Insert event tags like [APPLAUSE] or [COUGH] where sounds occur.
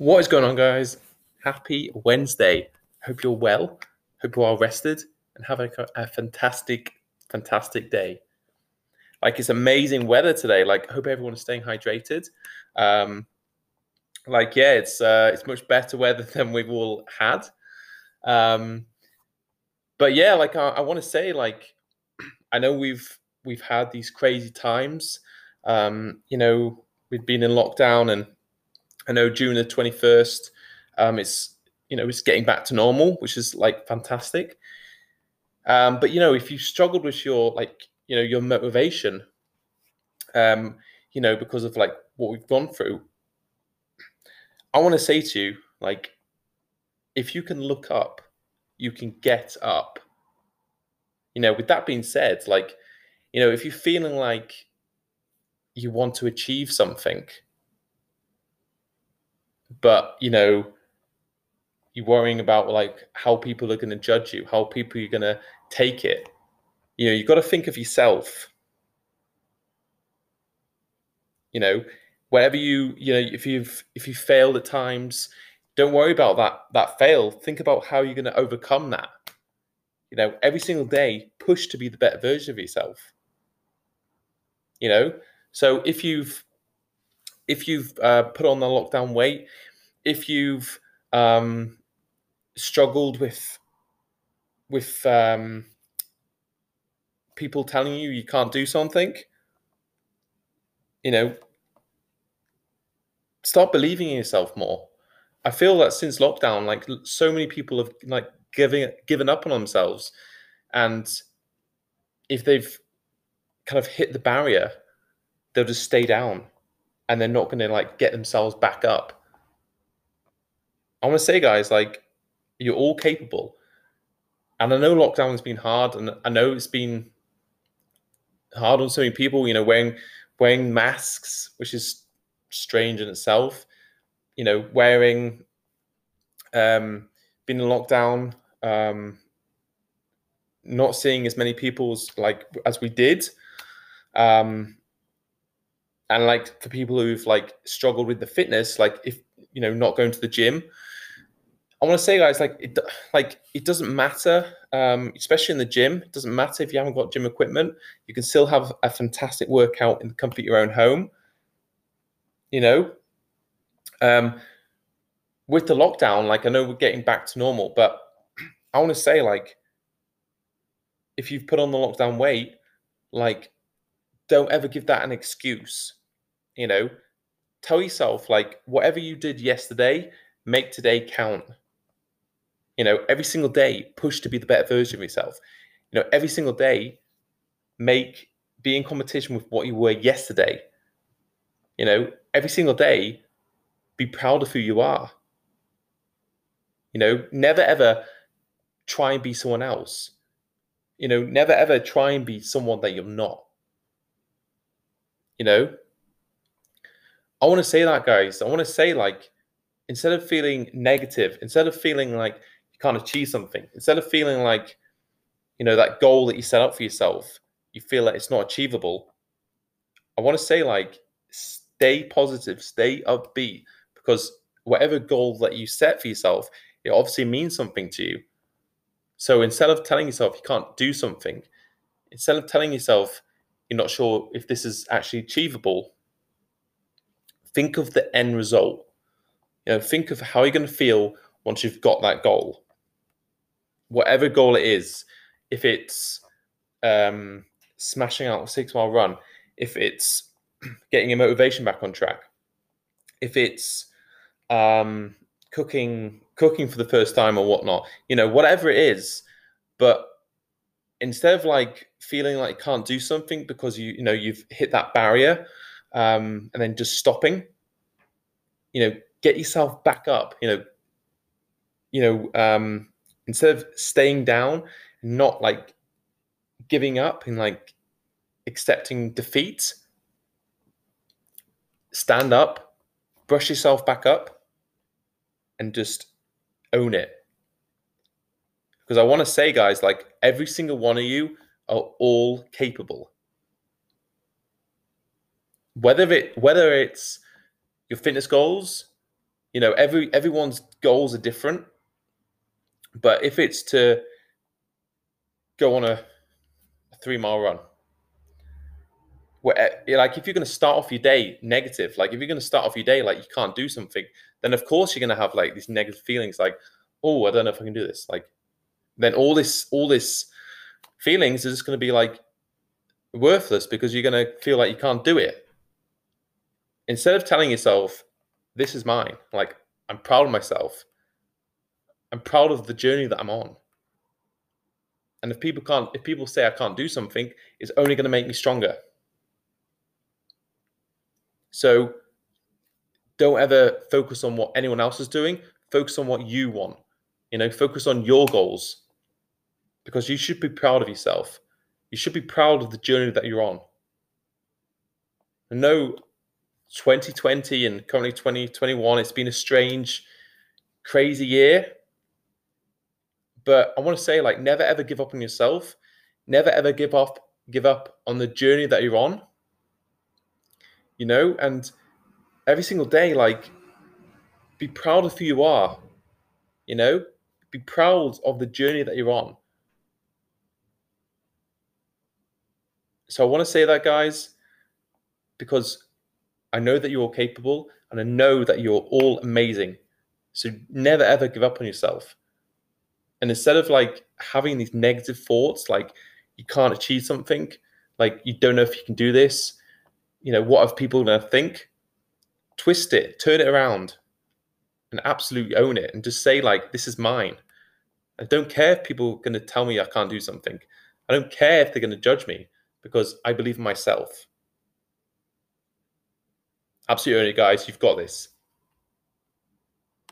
What is going on, guys? Happy Wednesday. Hope you're well. Hope you are rested and have a, a fantastic, fantastic day. Like it's amazing weather today. Like, hope everyone is staying hydrated. Um, like, yeah, it's uh, it's much better weather [LAUGHS] than we've all had. Um, but yeah, like I, I want to say, like, [CLEARS THROAT] I know we've we've had these crazy times. Um, you know, we've been in lockdown and I know June the 21st, um, it's, you know, it's getting back to normal, which is like fantastic. Um, but, you know, if you struggled with your, like, you know, your motivation, um, you know, because of like what we've gone through, I want to say to you, like, if you can look up, you can get up. You know, with that being said, like, you know, if you're feeling like you want to achieve something, but you know you're worrying about like how people are going to judge you how people are going to take it. You know you've got to think of yourself. You know wherever you you know if you've if you failed at times don't worry about that that fail. Think about how you're going to overcome that. You know every single day push to be the better version of yourself. You know so if you've if you've uh, put on the lockdown weight, if you've um, struggled with with um, people telling you you can't do something, you know, start believing in yourself more. I feel that since lockdown, like so many people have like giving given up on themselves, and if they've kind of hit the barrier, they'll just stay down and they're not going to like get themselves back up. I want to say, guys, like you're all capable. And I know lockdown has been hard, and I know it's been hard on so many people. You know, wearing wearing masks, which is strange in itself. You know, wearing um, being in lockdown, um, not seeing as many people as like as we did. Um, and like for people who've like struggled with the fitness like if you know not going to the gym i want to say guys like it like it doesn't matter um, especially in the gym it doesn't matter if you haven't got gym equipment you can still have a fantastic workout in the comfort of your own home you know? Um, with the lockdown like i know we're getting back to normal but i want to say like if you've put on the lockdown weight like don't ever give that an excuse you know, tell yourself like whatever you did yesterday, make today count. You know, every single day, push to be the better version of yourself. You know, every single day, make be in competition with what you were yesterday. You know, every single day, be proud of who you are. You know, never ever try and be someone else. You know, never ever try and be someone that you're not. You know, I want to say that, guys. I want to say, like, instead of feeling negative, instead of feeling like you can't achieve something, instead of feeling like, you know, that goal that you set up for yourself, you feel that it's not achievable. I want to say, like, stay positive, stay upbeat, because whatever goal that you set for yourself, it obviously means something to you. So instead of telling yourself you can't do something, instead of telling yourself you're not sure if this is actually achievable, think of the end result. You know, think of how you're going to feel once you've got that goal. Whatever goal it is, if it's um, smashing out a six mile run, if it's [CLEARS THROAT] getting your motivation back on track, if it's um, cooking cooking for the first time or whatnot, you know, whatever it is, but instead of like feeling like you can't do something because you you know you've hit that barrier um, and then just stopping. You know, get yourself back up. You know, you know, um, instead of staying down, not like giving up and like accepting defeat. Stand up, brush yourself back up, and just own it. Because I want to say, guys, like every single one of you are all capable whether it whether it's your fitness goals, You know, every everyone's goals are different. But if it's to go on a, a three mile run, where eh, like if you're going to start off your day negative, like if you're going to start off your day like you can't do something, then of course you're going to have like these negative feelings, like oh I don't know if I can do this. Like then all this all this feelings is just going to be like worthless because you're going to feel like you can't do it. Instead of telling yourself, this is mine, like I'm proud of myself, I'm proud of the journey that I'm on. And if people can't, if people say I can't do something, it's only going to make me stronger. So don't ever focus on what anyone else is doing. Focus on what you want. You know, focus on your goals because you should be proud of yourself. You should be proud of the journey that you're on. And no, 2020 and currently 2021, it's been a strange, crazy year. But I want to say, like, never ever give up on yourself. Never ever give up, give up on the journey that you're on. You know, and every single day, like, be proud of who you are. You know, be proud of the journey that you're on. So I want to say that, guys, because I know that you're capable and I know that you're all amazing. So never ever give up on yourself. And instead of like having these negative thoughts, like you can't achieve something, like you don't know if you can do this, you know, what are people to think? Twist it, turn it around, and absolutely own it, and just say like, "This is mine." I don't care if people are to tell me I can't do something. I don't care if they're to judge me because I believe in myself. Absolutely, guys, you've got this.